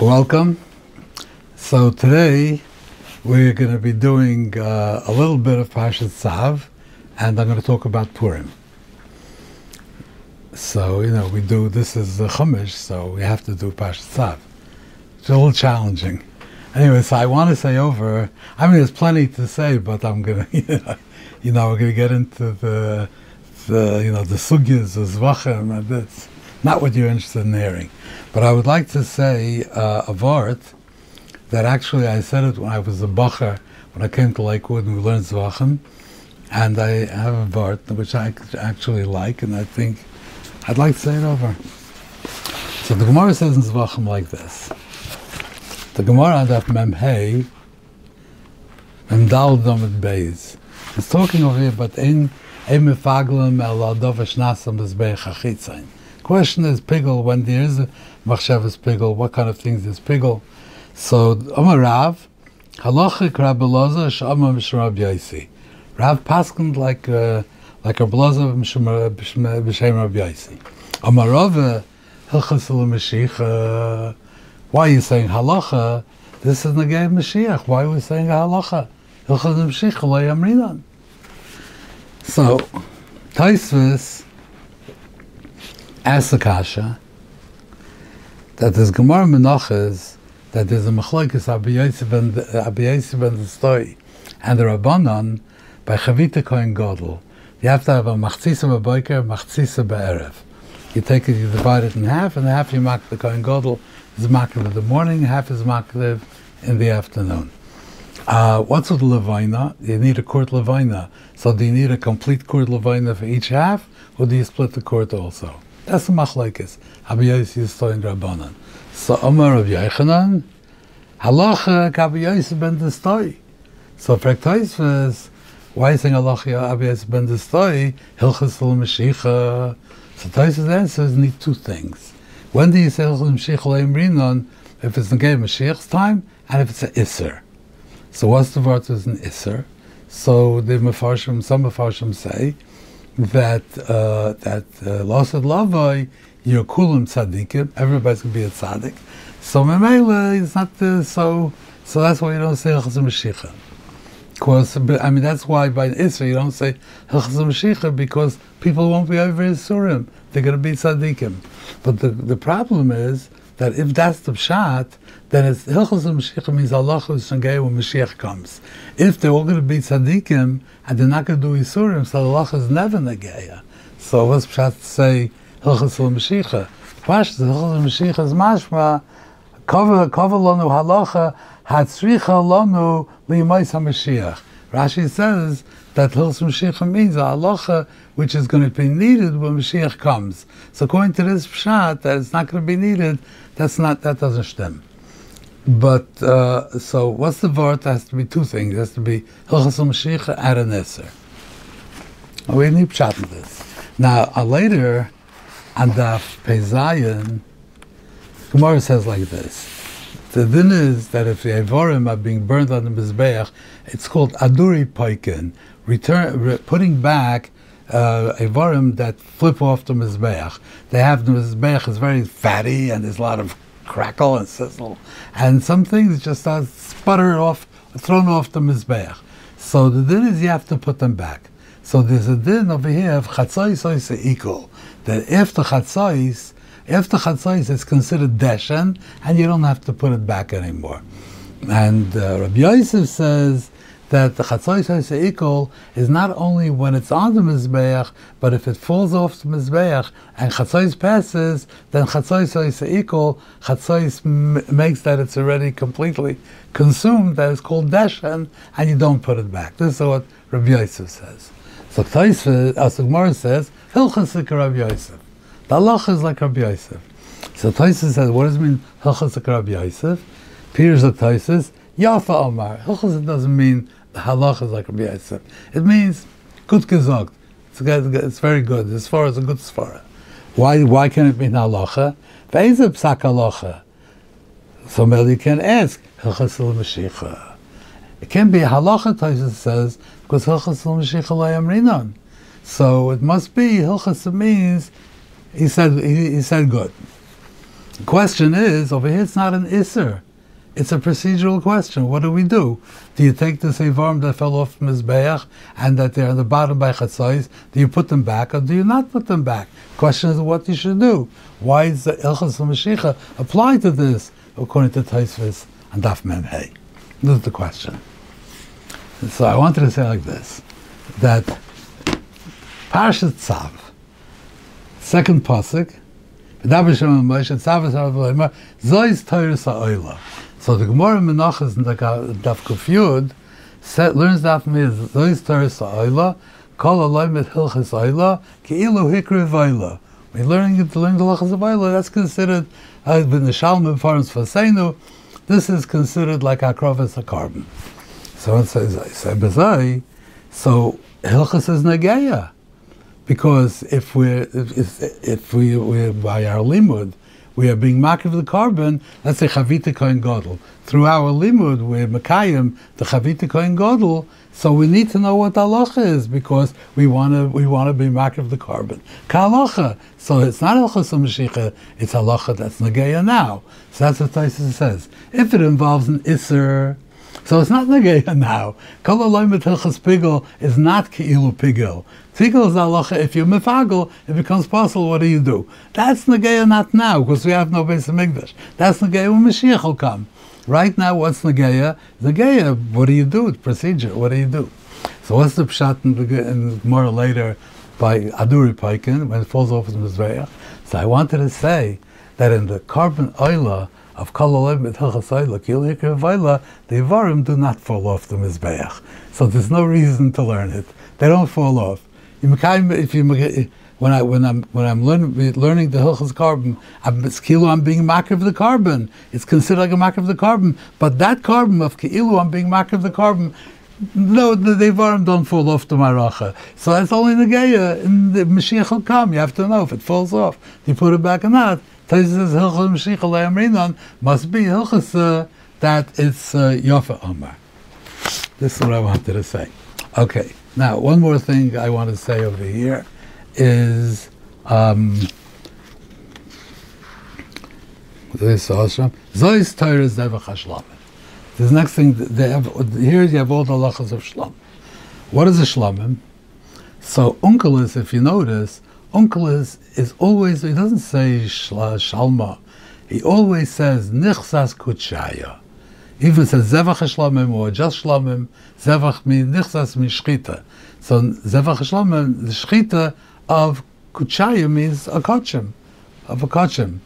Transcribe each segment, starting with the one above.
Welcome. So today we're going to be doing uh, a little bit of Parshat Tzav, and I'm going to talk about Purim. So you know we do this is the Chumash, so we have to do Parshat Tzav. It's a little challenging. Anyway, so I want to say over. I mean, there's plenty to say, but I'm gonna, you know, you know we're gonna get into the, the you know, the sugyas, the zvachim, and that's not what you're interested in hearing. But I would like to say uh, a vart that actually I said it when I was a bacher, when I came to Lakewood and we learned zvachim, and I have a vart which I actually like, and I think I'd like to say it over. So the Gemara says in zvachim like this. The Gemara on that Mem Hey, Mem Dal Domet Beis, It's talking over here about Ein Ein Mefaglim El Adov Eshnasam Bezbeich Achitzain. Question is Pigel, when there is a Machshavas Pigel, what kind of things is Pigel? So, Omar Rav, Halachik Rabbi Loza Shama Mishrav Yaisi. Rav Paskand like uh, like a Blaza B'Shem Rav Yaisi. Omar Rav, Hilchas Mashiach, why are you saying halacha? This is the game Mashiach. Why are we saying halacha? So, Taisvis asks the kasha that there's Gemara Menachas that there's a Abiyasiv and Abiyasiv and the story and the Rabbanon by Chavita Kohen Gadol. You have to have a machzisa b'boiker, machzisa b'erev. You take it, you divide it in half, and the half you mark the Kohen Gadol is makriv in the morning, half is makriv in the afternoon. Uh, what's with levina? You need a quart levina. So do you need a complete quart levina for each half, or do you split the quart also? That's the machlekes. Abiyos is in Rabbanan. So Omar of Yechanan, halacha kabiyos ben destoy. So Frektois is why is saying halacha abiyos ben destoy? Hilchas l'mashicha. So Tois' answer is need two things. When do you say Rinon? If it's in Gay Mashiach's time, and if it's an Isser. So what's the word is an Isser? So the Mefarshim, some Mefarshim say that uh, that uh, Losad Lavai, you're Kulim Tzadikim, everybody's to be a Tzadik. So Memela is not uh, so, so that's why you don't say Chazim Mashiach. Because, I mean, that's why by Isra you don't say Chazim Mashiach because people won't be over Isurim. They're to be tzaddikim. But the, the problem is that if that's the pshat, then it's Hilchos Mashiach means Allah is Shangay when Mashiach comes. If they're all going to be tzaddikim and they're not going to do Isurim, so Allah is never Nageya. So what's pshat to say Hilchos Mashiach? Pashas Hilchos Mashiach is mashma cover cover lanu halacha hatzricha lanu liyimais HaMashiach. Rashi says that Hilchos Mashiach means halacha which is going to be needed when Mashiach comes. So according to this pshat, that it's not going to be needed, that's not that doesn't stem. But uh, so what's the word? There has to be two things. It has to be Hilchos Mashiach and an Eser. We need pshat this. Now uh, later, the Pezayin, Gemara says like this. The din is that if the Evorim are being burned on the Mizbeach, it's called Aduri Paikin, return, re, putting back uh, Evorim that flip off the Mizbeach. They have the Mizbeach is very fatty and there's a lot of crackle and sizzle. And some things just start sputter off, thrown off the Mizbeach. So the din is you have to put them back. So there's a din over here of Chatzais equal, that if the Chatzais if the chatzais is considered deshen, and you don't have to put it back anymore. And uh, Rabbi Yosef says that the chatzais equal is not only when it's on the mizbeach, but if it falls off the mizbeach and chatzais passes, then chatzais equal chatzais m- makes that it's already completely consumed. That is called deshen, and you don't put it back. This is what Rabbi Yosef says. So Taisva, uh, as the Gemara says, Hilchas like Rabbi Yosef. The halacha is like Rabbi Yosef. So Taisus says, what does it mean halachas like Rabbi Yosef? Peter's like Taisus, Yafa Omar. Halachas doesn't mean halacha Yosef. It means good gesagt. It's, it's very good. As far as a good svara. Why, why can it be halacha? Ve'ezeh psak halacha. Somebody can ask, Hilchas Mashiach. It can be halacha, Taisus says, because Hilchas Mashiach Rinon. So it must be Hilchas means he said he, he said good. The question is, over here it's not an Isser. It's a procedural question. What do we do? Do you take the Sevarim that fell off Mizbeach and that they're on the bottom by Chatzais, do you put them back or do you not put them back? Question is what you should do. Why is the Ilchas Mashiach applied to this according to Taisvis and Daf Mem? This is the question. So I wanted to say like this, that Parashat Tzav, second pasuk, Zois Torah Sa'oila. So the Gemara Menachas in the Daf Kufyud learns that from his Zois Torah Sa'oila, Kol Aloim Et Hilchas Oila, Ke'ilu Hikri Vayla. When learning to learn the Lachas of Oila, that's considered, uh, in the Shalom Farms Fasenu, this is considered like Akrovas a korban. So it says, so Hilchas is Nageya. Because if we're if, if we we're by our limud, we are being marked of the korban. Let's say chavita kohen gadol. Through our limud, we're makayim the chavita kohen gadol. So we need to know what halacha is because we want to we want to be marked of the korban. Kalacha. So it's not halacha mashicha. It's halacha that's nageya now. So that's what Tyson says. If it involves an iser. So it's not Nageya now. Kol Pigel is not Keilu Pigel. Tigel is halacha. If you're mefagel, it becomes possible. What do you do? That's nageya not now because we have no base of mikdash. That's nageya when Mashiach will come. Right now, what's nageya? Nageya. What do you do? Procedure. What do you do? So what's the pshat in, more later by Aduri Paikin when it falls off the Mizbeach? So I wanted to say that in the korban oila of Kalalim B'Tilchasayla, Kilikir Vaila, the Ivarim do not fall off the Mizbeach. So there's no reason to learn it. They don't fall off if you when I when I'm when I'm learning learning the hilchos korban, I'm kilo I'm being mark of the korban. It's considered like a mark of the korban, but that korban of kilo I'm being mark of the korban. No, the devarim don't fall off the maracha. So that's only the geya. In the Mashiach will come. You have to know if it falls off. You put it back or not. Taisa says hilchos Mashiach must be hilchos uh, that it's uh, yofa omar. This is what I wanted to say. Okay. Now, one more thing I want to say over here is um, this awesome. Zois Torah Zevach Hashlam. This next thing, they have, here you have all the lachas of Shlam. What is a Shlamim? So Onkelos, if you notice, Onkelos is is always, he doesn't say Shalma. He always says Nichsas Kutshaya even says zevach shlamim or just shlamim, zevach mi nichsas mi shchita. So zevach shlamim, the shchita of kuchayim means a kachim, of a kachim.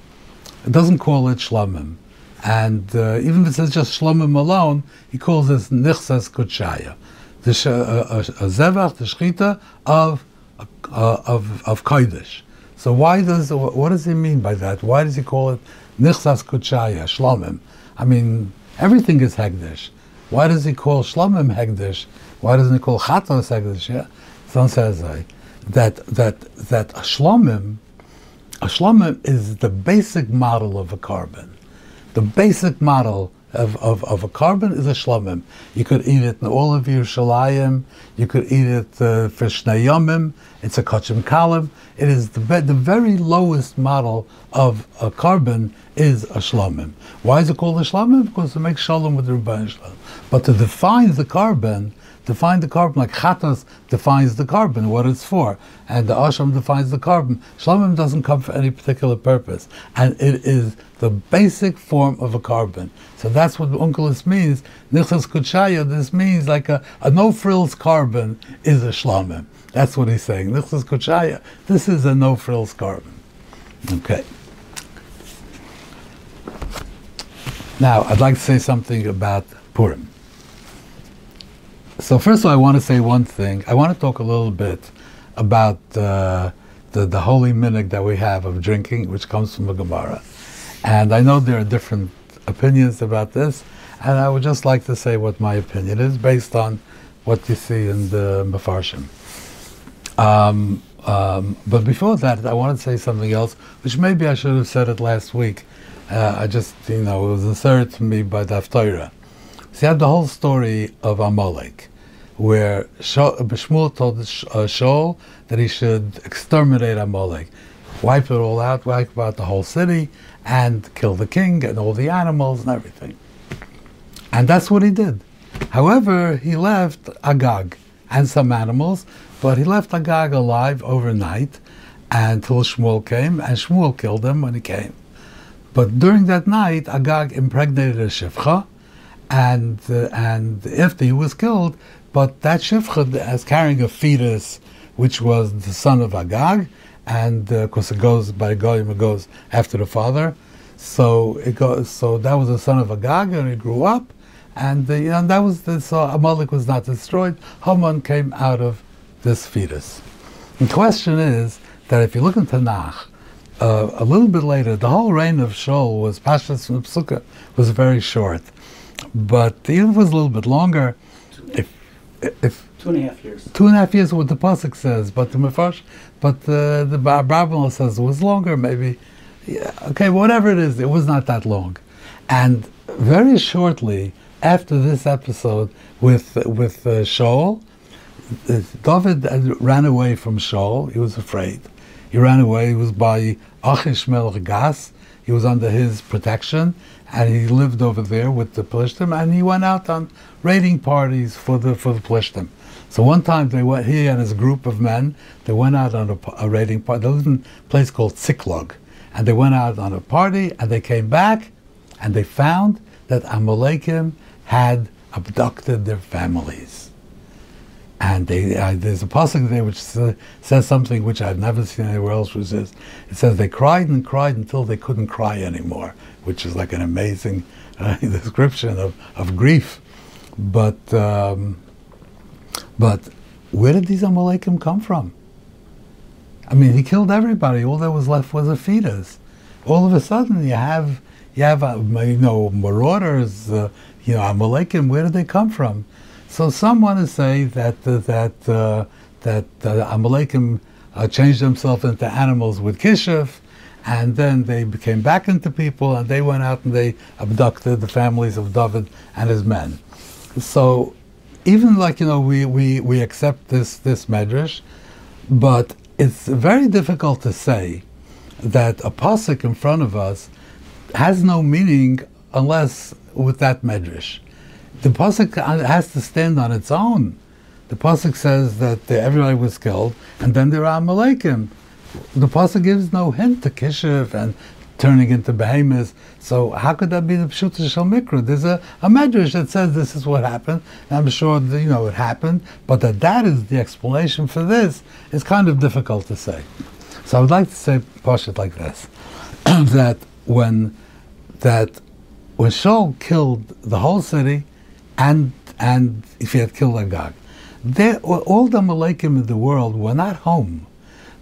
It doesn't call it shlamim. And uh, even if it says just shlamim alone, he calls this nichsas kuchaya. The sh- uh, uh, zevach, the shchita of uh, of of kodesh. So why does what does he mean by that? Why does he call it nichsas kuchaya, shlamim? I mean, Everything is Hegdish. Why does he call Shlomim Hegdish? Why doesn't he call Chatos Hegdish? Yeah? Son says uh, that that that a Shlomim, a Shlomim is the basic model of a korban. The basic model of, of, of a korban is a shlomim. You could eat it in all of Yerushalayim. You could eat it uh, for shnayomim. It's a kachim kalim. It is the, the very lowest model of a korban is a shlomim. Why is it called a shlomim? Because it makes shalom with the Rebbein Shalom. But to define the korban, define the korban like Chatas defines the korban, what it's for, and the Ashram defines the korban. Shlomim doesn't come for any particular purpose, and it is the basic form of a korban. So that's what Onkelos means. Nichas Kutshaya, this means like a, a no frills korban is a Shlomim. That's what he's saying. This is Kutshaya, this is a no frills korban. Okay. Now, I'd like to say something about Purim. So first of all, I want to say one thing. I want to talk a little bit about uh, the, the holy minhag that we have of drinking, which comes from the Gemara. And I know there are different opinions about this, and I would just like to say what my opinion is based on what you see in the Mefarshim. Um, um, but before that, I want to say something else, which maybe I should have said it last week. Uh, I just, you know, it was inserted to me by the Torah. So you have the whole story of Amalek, where Shmuel told uh, Shaul that he should exterminate Amalek, wipe it all out, wipe out the whole city, and kill the king and all the animals and everything. And that's what he did. However, he left Agag and some animals, but he left Agag alive overnight until Shmuel came, and Shmuel killed him when he came. But during that night, Agag impregnated a Shifcha, and uh, and after he was killed, but that Shifcha, as carrying a fetus, which was the son of Agag, and of uh, course it goes by Goyim, it goes after the father. So it goes. So that was the son of Agag, and he grew up, and, uh, you know, that was the, so Amalek was not destroyed. Haman came out of this fetus. The question is that if you look in Tanakh, uh, a little bit later, the whole reign of Shaul was Pashas and Psukkah was very short, but even if it was a little bit longer, if if two and a half years, two and a half years, what the pasuk says, but the Mefarsh, but uh, the Bible says it was longer, maybe. Yeah, okay, whatever it is, it was not that long, and very shortly after this episode with with uh, Shaul, David ran away from Shaul. He was afraid. He ran away. He was by Achish Melech Gas. He was under his protection, and he lived over there with the Plishtim. And he went out on raiding parties for the for the Plishtim. So one time they went. He and his group of men. They went out on a, a raiding party. They lived in a place called Siklog, and they went out on a party. And they came back, and they found that Amalekim had abducted their families. And they, uh, there's a passage there which says something which I've never seen anywhere else, which is, it says they cried and cried until they couldn't cry anymore, which is like an amazing uh, description of, of grief. But, um, but where did these Amalekim come from? I mean, he killed everybody. All that was left was a fetus. All of a sudden, you have you have uh, you know marauders, uh, you know, Amalekim, where did they come from? So some want to say that uh, that uh, that uh, Amalekim uh, changed themselves into animals with kishuf, and then they became back into people, and they went out and they abducted the families of David and his men. So even like you know, we we, we accept this this medrash, but it's very difficult to say that a pasuk in front of us has no meaning unless with that medrash. The pasuk has to stand on its own. The pasuk says that uh, everybody was killed, and then there are Amalekim. The pasuk gives no hint to Kishiv and turning into behemoths. So how could that be the Pshuta Shal Mikra? There's a, a medrash that says this is what happened. I'm sure that, you know it happened, but that that is the explanation for this is kind of difficult to say. So I would like to say Pashat like this, that when that when Shaul killed the whole city, and and if he had killed Agag, they, all the Amalekim in the world were not home.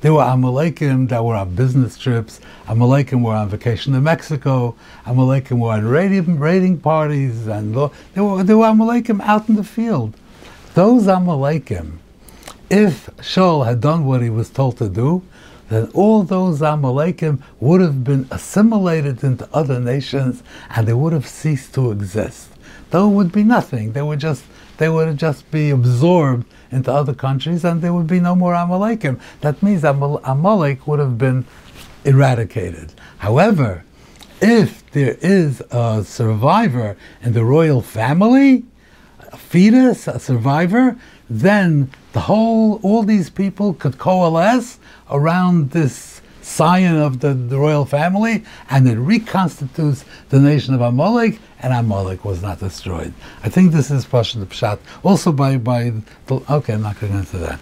There were Amalekim that were on business trips. Amalekim were on vacation in Mexico. Amalekim were on raiding, raiding parties, and there were there were Amalekim out in the field. Those Amalekim, if Shaul had done what he was told to do, then all those Amalekim would have been assimilated into other nations and they would have ceased to exist. There would be nothing. They would just they would just be absorbed into other countries and there would be no more Amalekim. That means Amal- Amalek would have been eradicated. However, if there is a survivor in the royal family, a fetus, a survivor, then the whole, all these people could coalesce around this scion of the, the, royal family, and it reconstitutes the nation of Amalek, and Amalek was not destroyed. I think this is Pasha the Pshat. Also by, by the, okay, I'm not going to into that.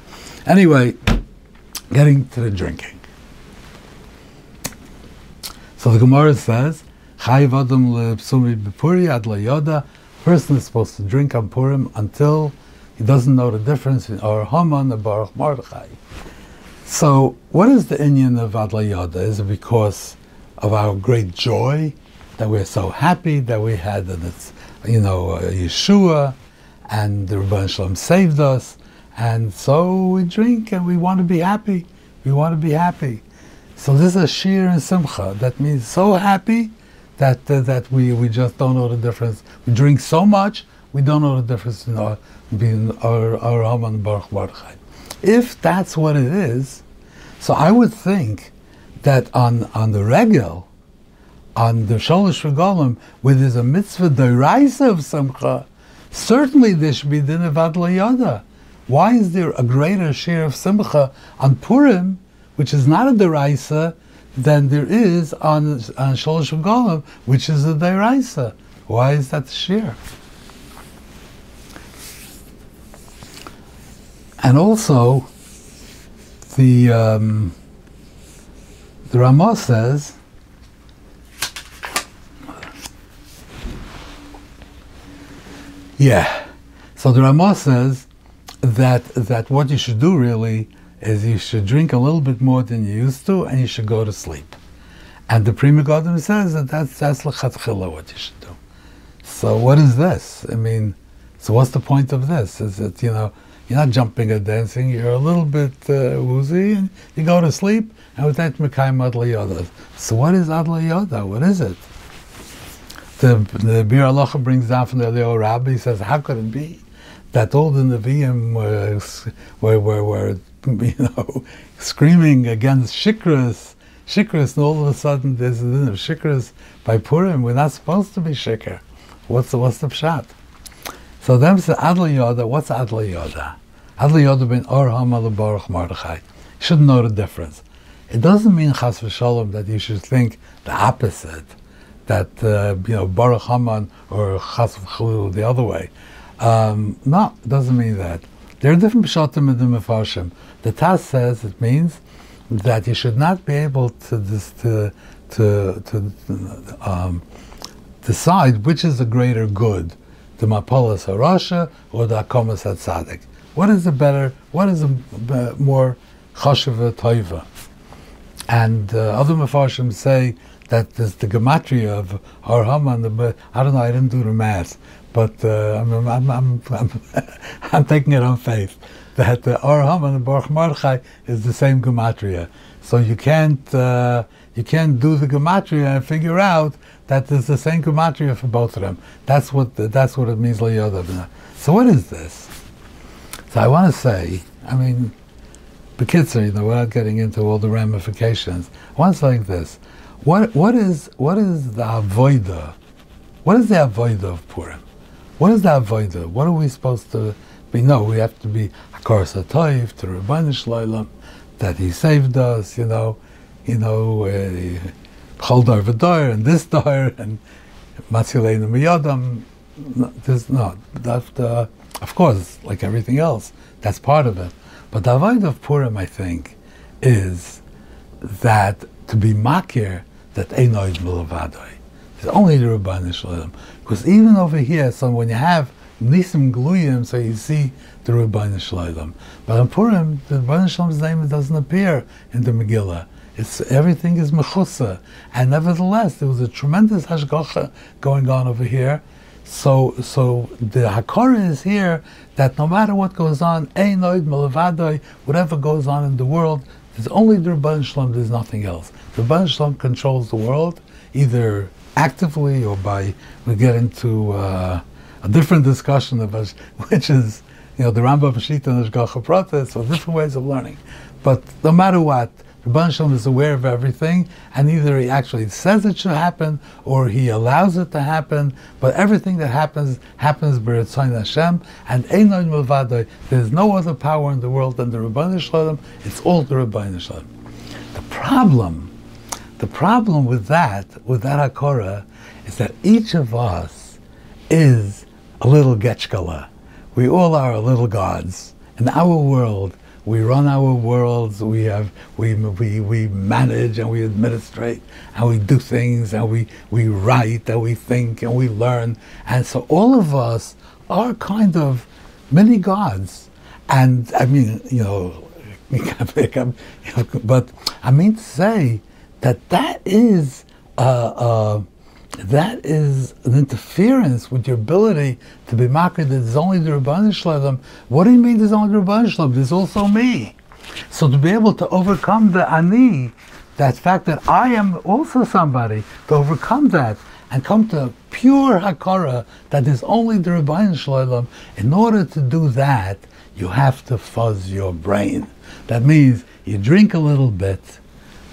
Anyway, getting to the drinking. So the Gemara says, Chayiv Adam le'psumi b'puri ad yoda. Person is supposed to drink on Purim until he doesn't know the difference in or Haman and Baruch Mordechai. So, what is the Indian of Adlayada? Is it because of our great joy that we're so happy that we had that it's, you know, uh, Yeshua and the Rebbe Shalom saved us, and so we drink and we want to be happy. We want to be happy. So this is a shir and simcha. That means so happy that uh, that we, we just don't know the difference. We drink so much, we don't know the difference in our our Haman Baruch Baruch if that's what it is, so I would think that on, on the regular, on the Sholosh Regalim, where there's a mitzvah deraisa of Simcha, certainly there should be din of. Why is there a greater share of Simcha on Purim, which is not a deraisa, than there is on, on Sholosh Regalim, which is a deraisa? Why is that the share? And also, the um, the Ramah says Yeah. So the Ramah says that that what you should do really is you should drink a little bit more than you used to, and you should go to sleep. And the Pri Megadim says that that's that's what you should do. So what is this? I mean, so what's the point of this? Is it you know you're not jumping or dancing, you're a little bit uh, woozy, and you go to sleep, and with that Mekayim Adla So what is Adla Yoda? What is it? The, the Bir Allah brings down from the Leo Rabbi, he says, how could it be that all the Nevi'im were, were, were, were, you know, screaming against Shikras, Shikras, and all of a sudden there's a din of Shikras by Purim. We're not supposed to be Shikr. What's the, what's the pshat? So them say Adla Yoda, what's Adla Yoda? Adla Yoda ben Or Haman Baruch Mordechai. You should know the difference. It doesn't mean Chas v'shalom that you should think the opposite that uh, you know Baruch Haman or Chas Chalil the other way. Um, no, it doesn't mean that. There are different pshatim in the Mefarshim. The Tas says it means that you should not be able to to to, to um, decide which is the greater good, the Mapolis Harasha or the Akomas Hatzadik. What is the better? What is the more chashiva toiva? And uh, other Mefarshim say that there's the gematria of Har Haman. The, I don't know. I didn't do the math, but uh, I'm, I'm, I'm, I'm, I'm taking it on faith that the Har Haman and Baruch Mordechai is the same gematria. So you can't uh, you can't do the gematria and figure out that there's the same gematria for both of them. That's what the, that's what it means. So what is this? So I want to say, I mean, Bekitzer, you know, without getting into all the ramifications, I want to say like this. What what is what is the avoida? What is the avoida of Purim? What is the avoida? What are we supposed to be? No, we have to be Hakaras Toiv to Rabban Shloim that He saved us. You know, you know, Choldar uh, V'Dor and this Dor and Matzileinu Miyadam. There's not that. Uh, of course, like everything else, that's part of it. But the avodah of Purim, I think, is that to be makir that Einoid Milavadoi. It's only the Rabban. Because even over here, so when you have Nisim Gluyim, so you see the Rabban. But in Purim, the Rabban name doesn't appear in the Megillah. It's everything is mechusa, and nevertheless, there was a tremendous hashgacha going on over here. So, so the hakara is here that no matter what goes on, einoid malavadoi, whatever goes on in the world, there's only the Rabban Shalom. There's nothing else. The Rabban Shalom controls the world, either actively or by, we get into uh, a different discussion of us, which is, you know, the Rambam Shita and the Shgacha Pratis, or different ways of learning. But no matter what, Rabban Shalom is aware of everything, and either he actually says it should happen or he allows it to happen. But everything that happens happens b'Ritzayin Hashem, and Einoin Milvadoi. There's no other power in the world than the Rabban Shalom. It's all the Rabban Shalom. The problem the problem with that, with that Hakora, is that each of us is a little Getchkala. We all are little gods. In our world, we run our worlds, we have we, we, we manage and we administrate and we do things and we, we write and we think and we learn. And so all of us are kind of many gods. And I mean, you know, but I mean to say that that is uh, uh, that is an interference with your ability to be marketed. There's only the Rabban Shalom. What do you mean there's only the Rabban Shalom? There's also me. So to be able to overcome the ani, that fact that I am also somebody, to overcome that and come to pure hakara that is only the Rabban Shalom, in order to do that, you have to fuzz your brain. That means you drink a little bit,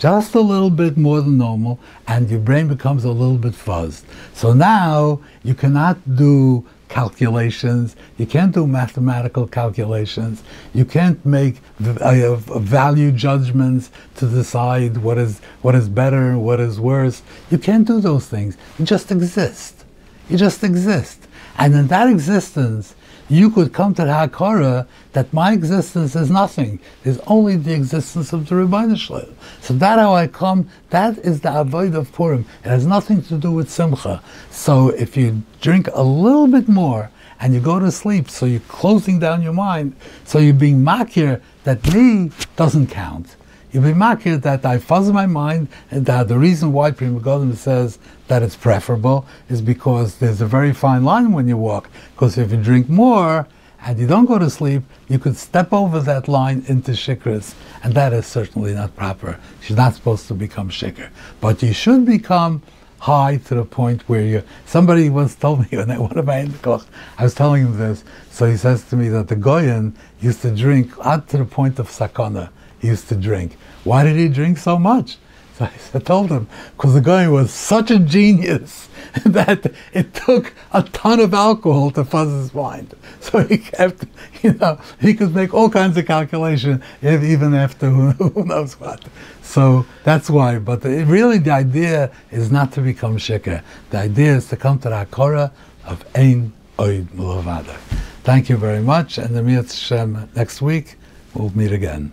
just a little bit more than normal, and your brain becomes a little bit fuzzed. So now you cannot do calculations, you can't do mathematical calculations, you can't make uh, value judgments to decide what is, what is better, what is worse. You can't do those things. You just exist. You just exist. And in that existence, you could come to the Hakara that my existence is nothing. There's only the existence of the Rebbeinu Shalom. So that how I come, that is the avoid of Purim. It has nothing to do with Simcha. So if you drink a little bit more and you go to sleep, so you're closing down your mind, so you're being makir that me doesn't count. You'll be makir that I fuzz my mind, and that the reason why Pri Megadim says that it's preferable is because there's a very fine line when you walk. Because if you drink more and you don't go to sleep, you could step over that line into shikras, and that is certainly not proper. You're not supposed to become shikr, but you should become high to the point where you. Somebody once told me when I one of my I was telling him this. So he says to me that the Goyen used to drink up to the point of sakana. Used to drink. Why did he drink so much? So I told him because the guy was such a genius that it took a ton of alcohol to fuzz his mind. So he kept, you know, he could make all kinds of calculation even after who, knows what. So that's why. But really, the idea is not to become shikr. The idea is to come to the akora of ein oid mulavada. Thank you very much, and the Hashem next week we'll meet again.